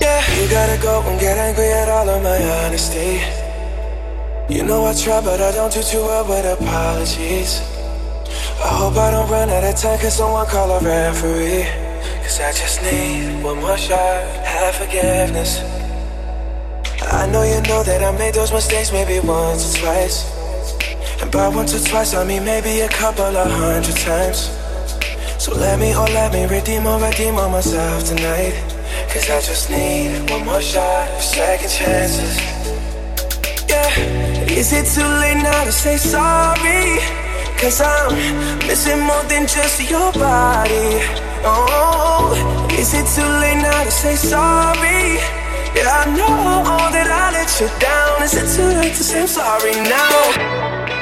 Yeah, you gotta go and get angry at all of my honesty. You know I try, but I don't do too well with apologies. I hope I don't run out of time, cause someone call a referee. Cause I just need one more shot, have forgiveness. I know you know that I made those mistakes maybe once or twice. And by once or twice, I mean maybe a couple of hundred times. So let me, oh let me redeem or redeem on myself tonight. Cause I just need one more shot, of second chances. Yeah, is it too late now to say sorry? Cause I'm missing more than just your body. Oh, is it too late now to say sorry? Yeah, I know that I let you down. Is it too late to say I'm sorry now?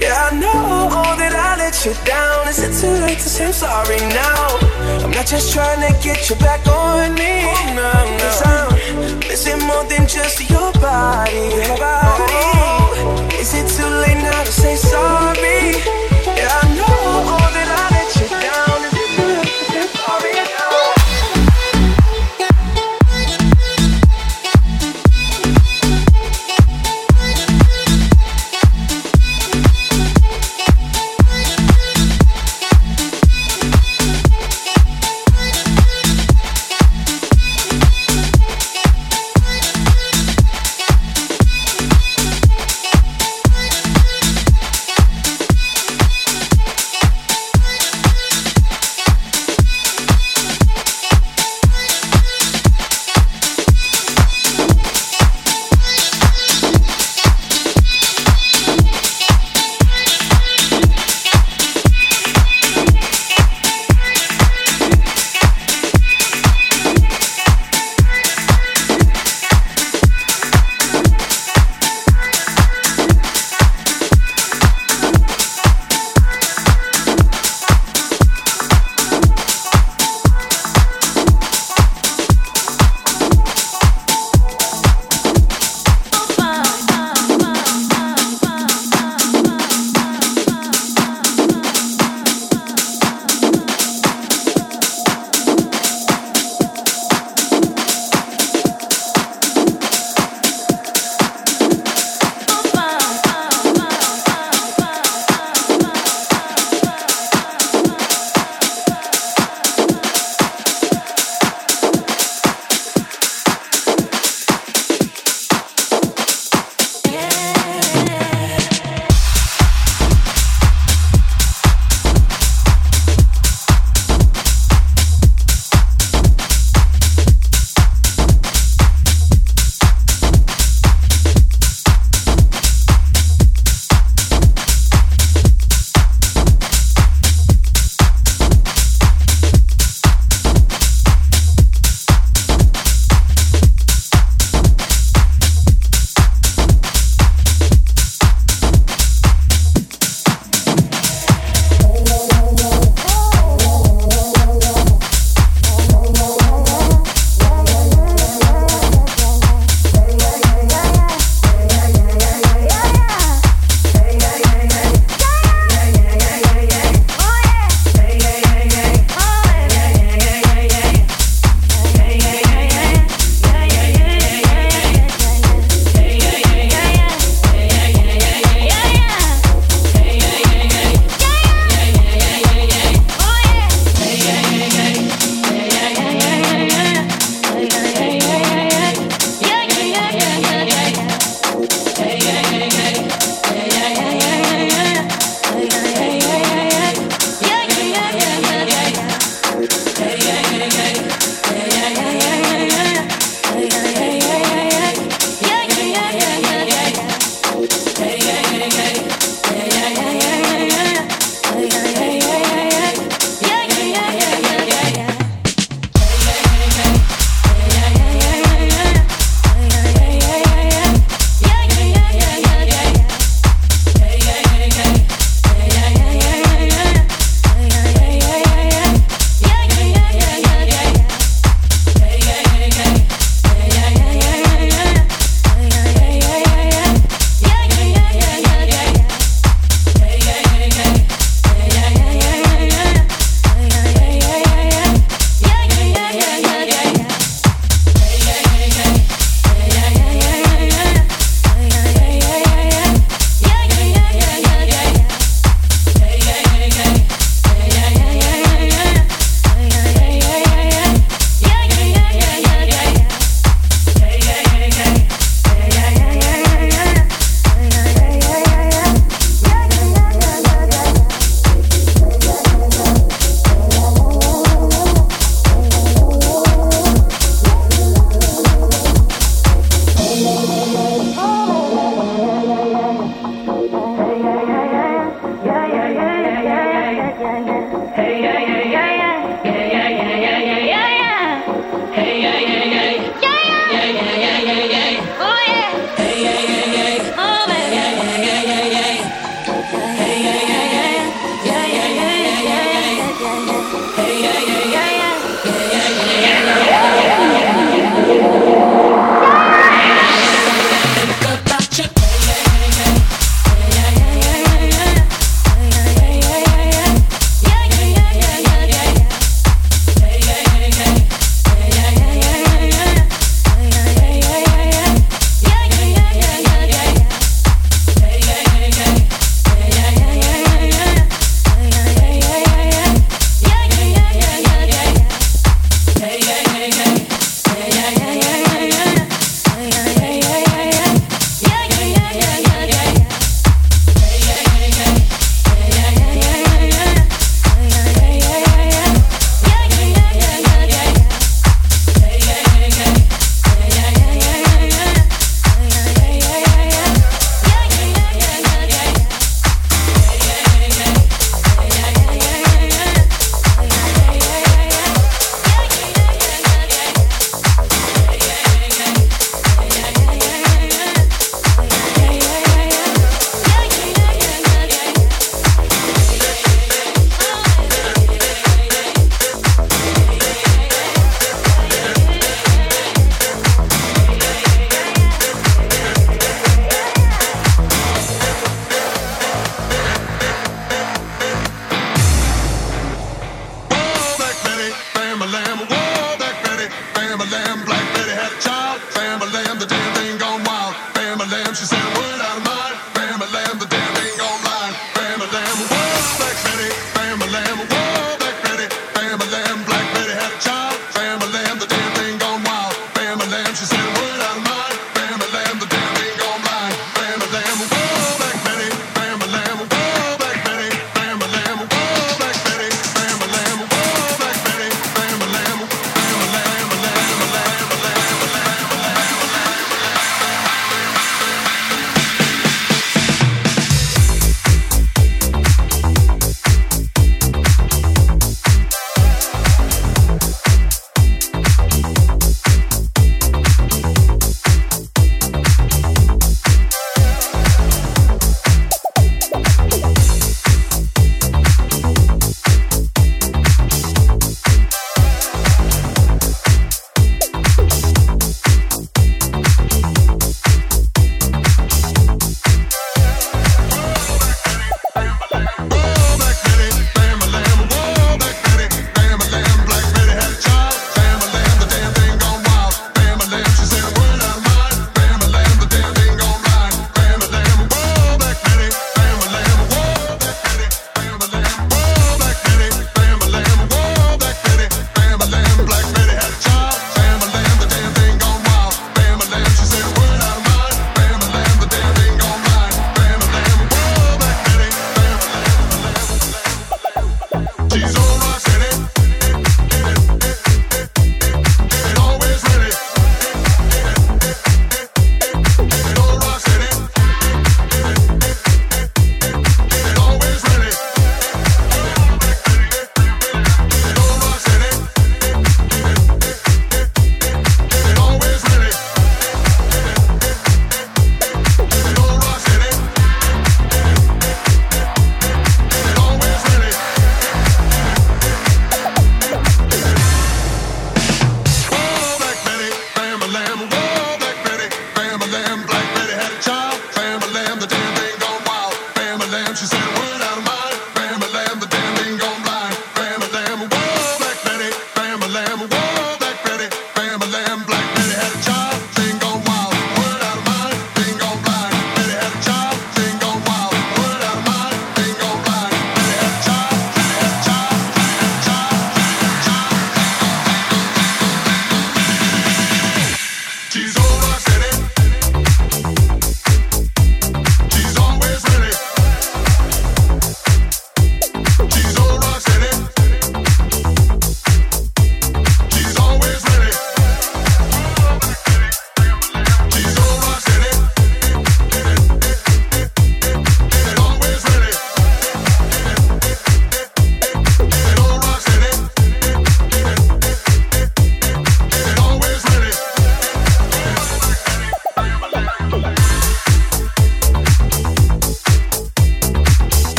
Yeah, I know that I let you down. Is it too late to say I'm sorry now? I'm not just trying to get you back on me. Oh, no, no. Cause I'm missing more than just your body. Your body. Oh, is it too late now to say sorry?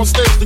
on stage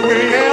stay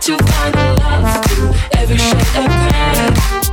to find the love through every shade of gray.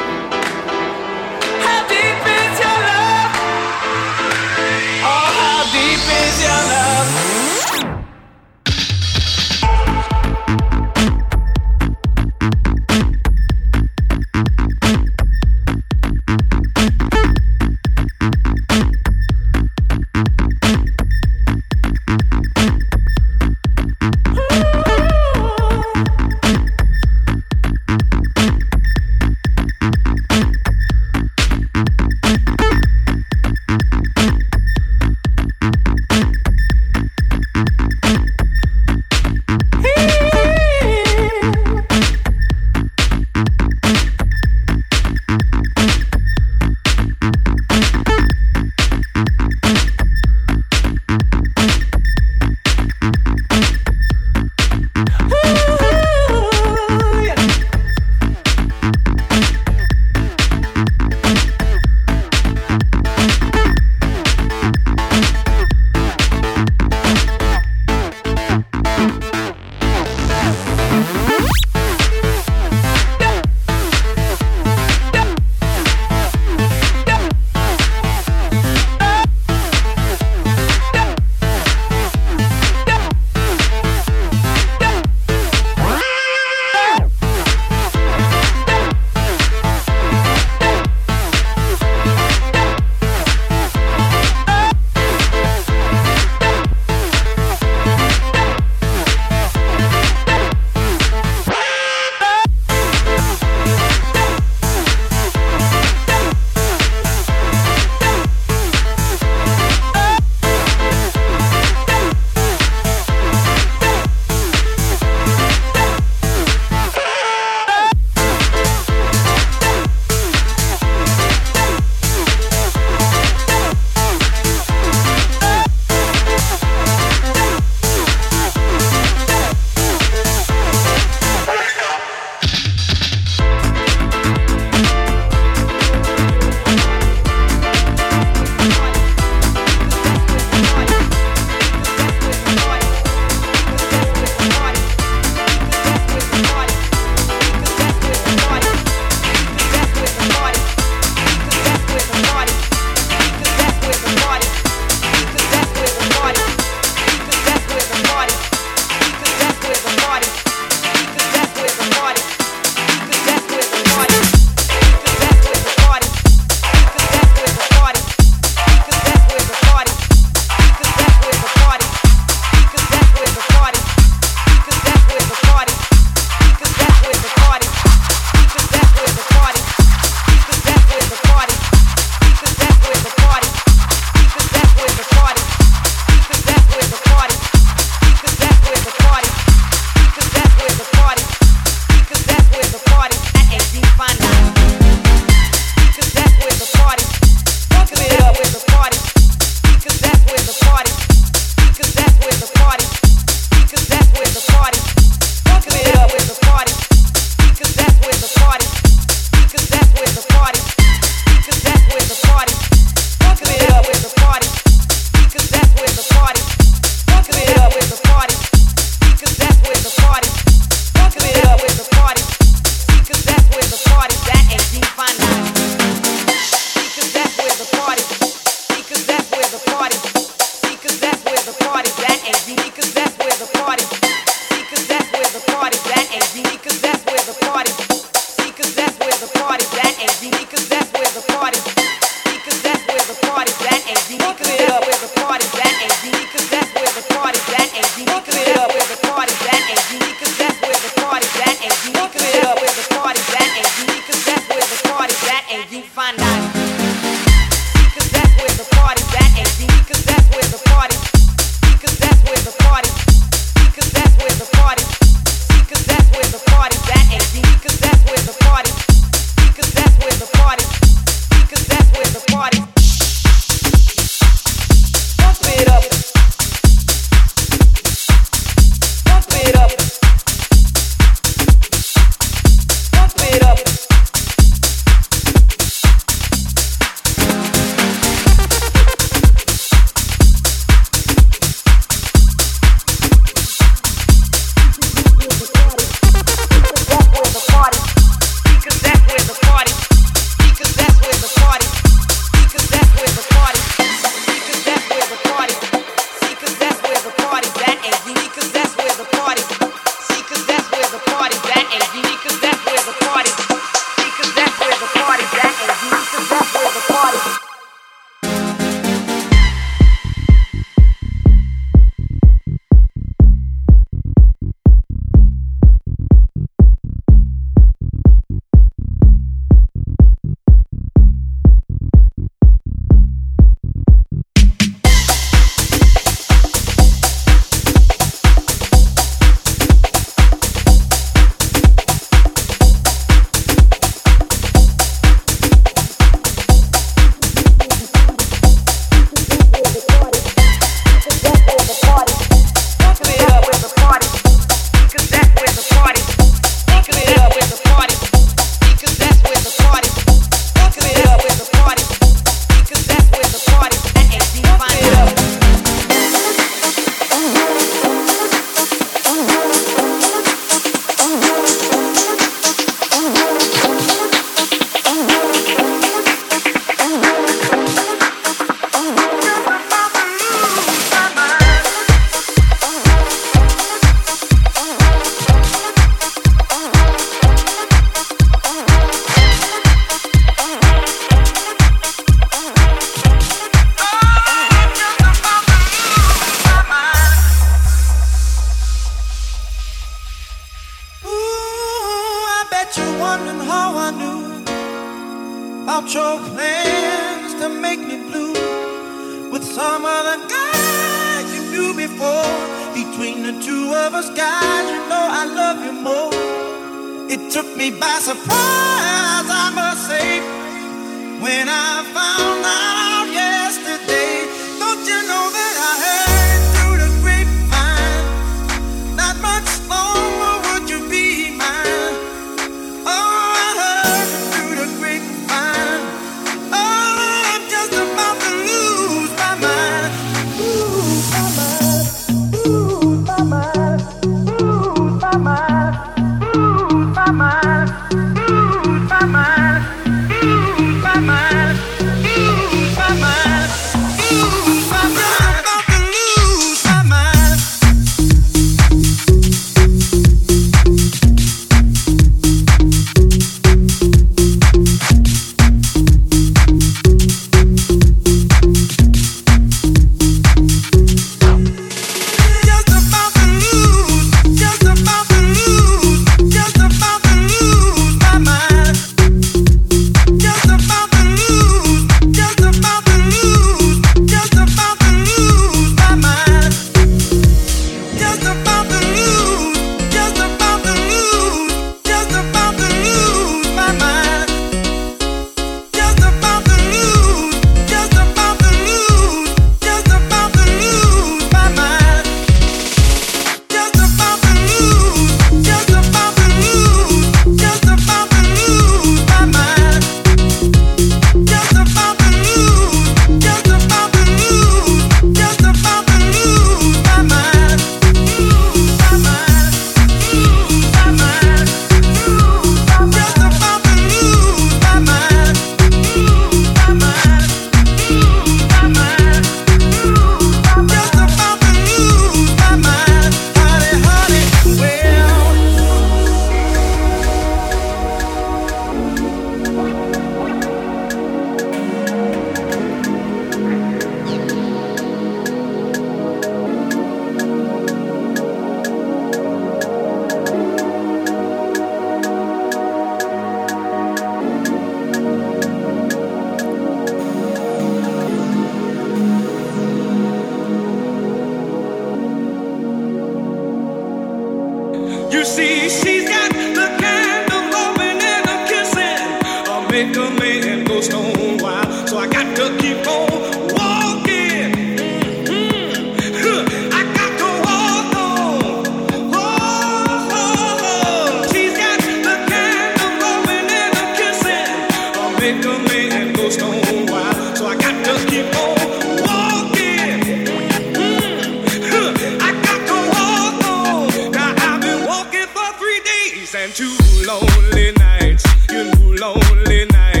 and two lonely nights, you lonely nights.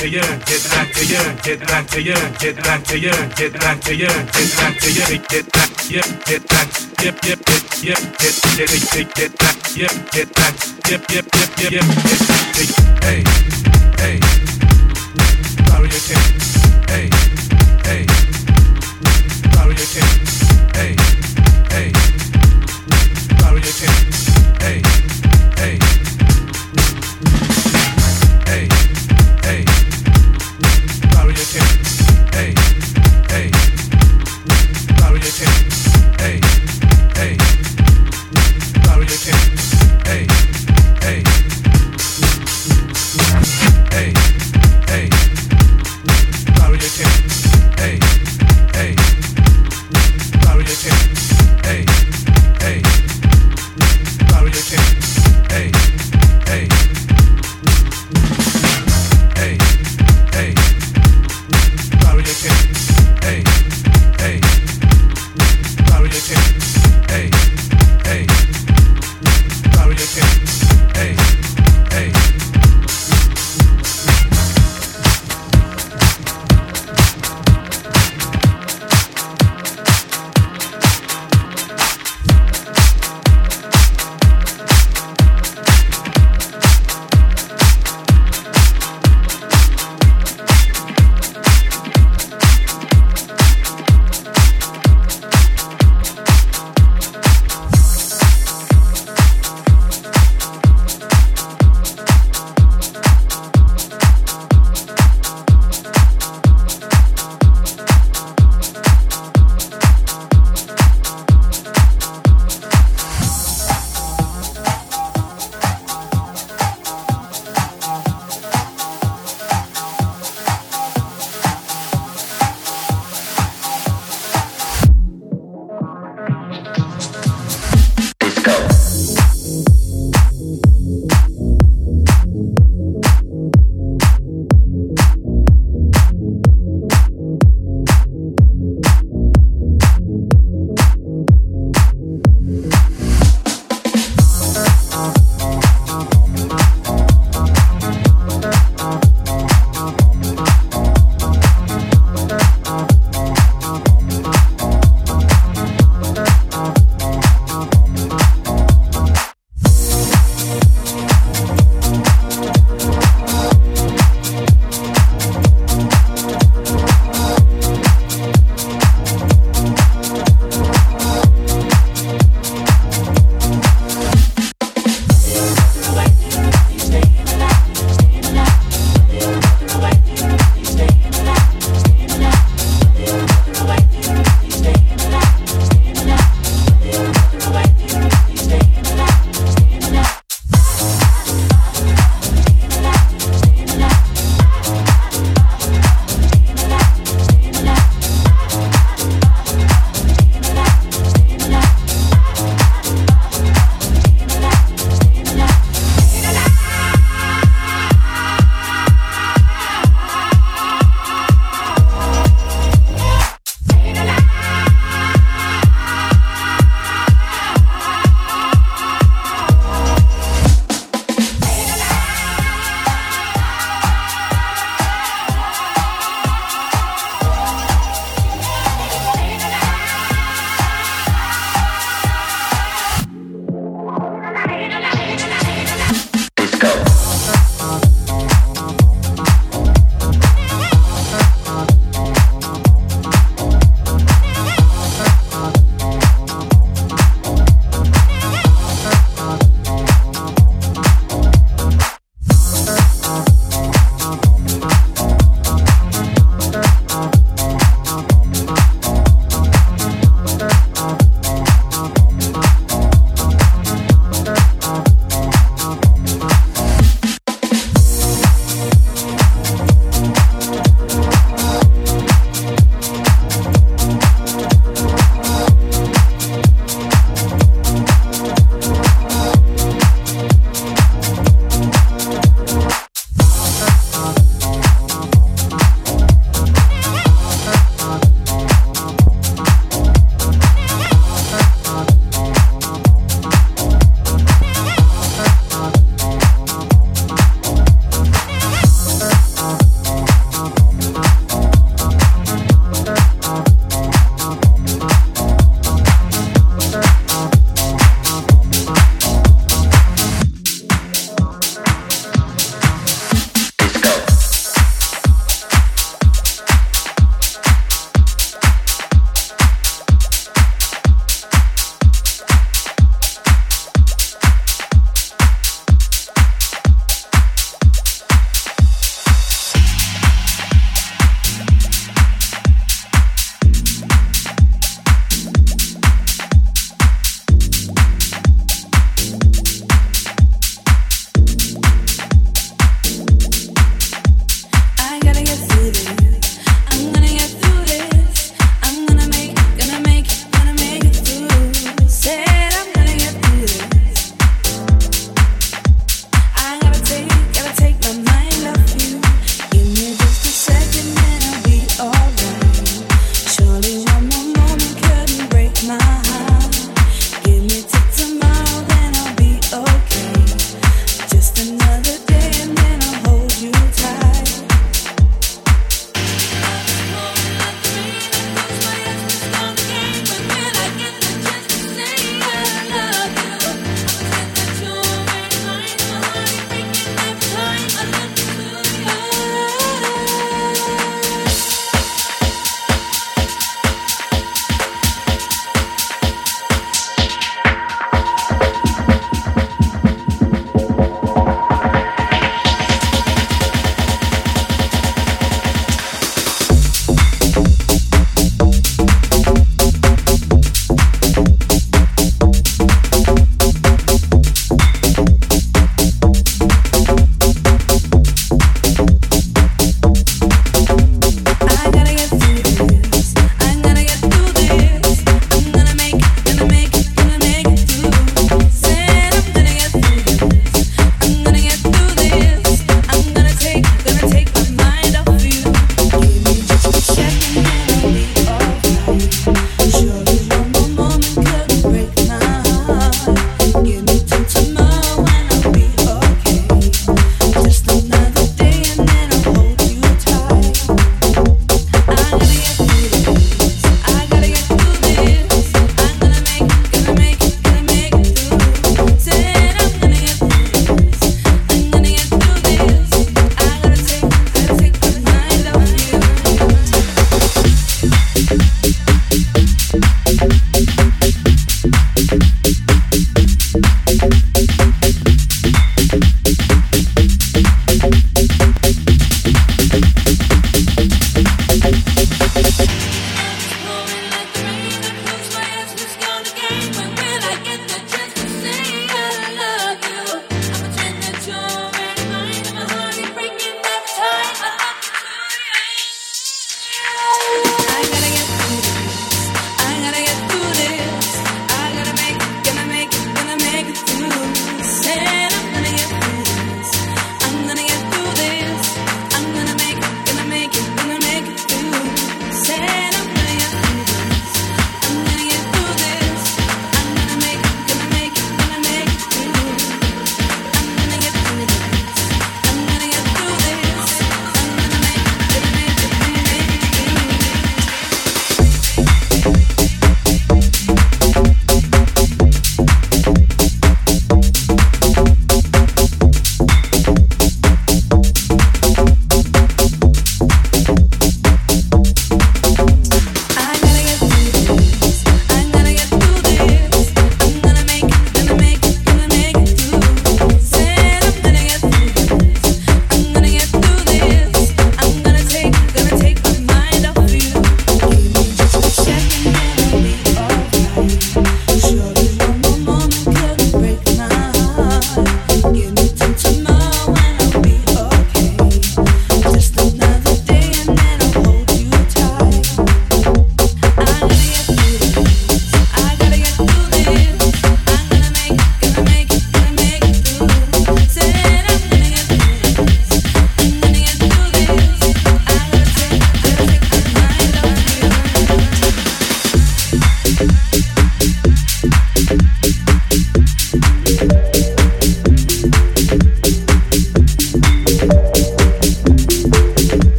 to you, get back to you, get back to you, get back to you, get back to you, get back to you, get back, yep, get back, yep, yep, yep, yep, get, get, get, back, yep, get back, yep, yep, yep, yep, yep, get back to you. Hey, hey, Barrier King, hey, hey, Barrier King, hey.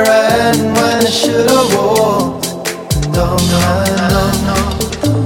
I ran when I should have walked. Don't no, no.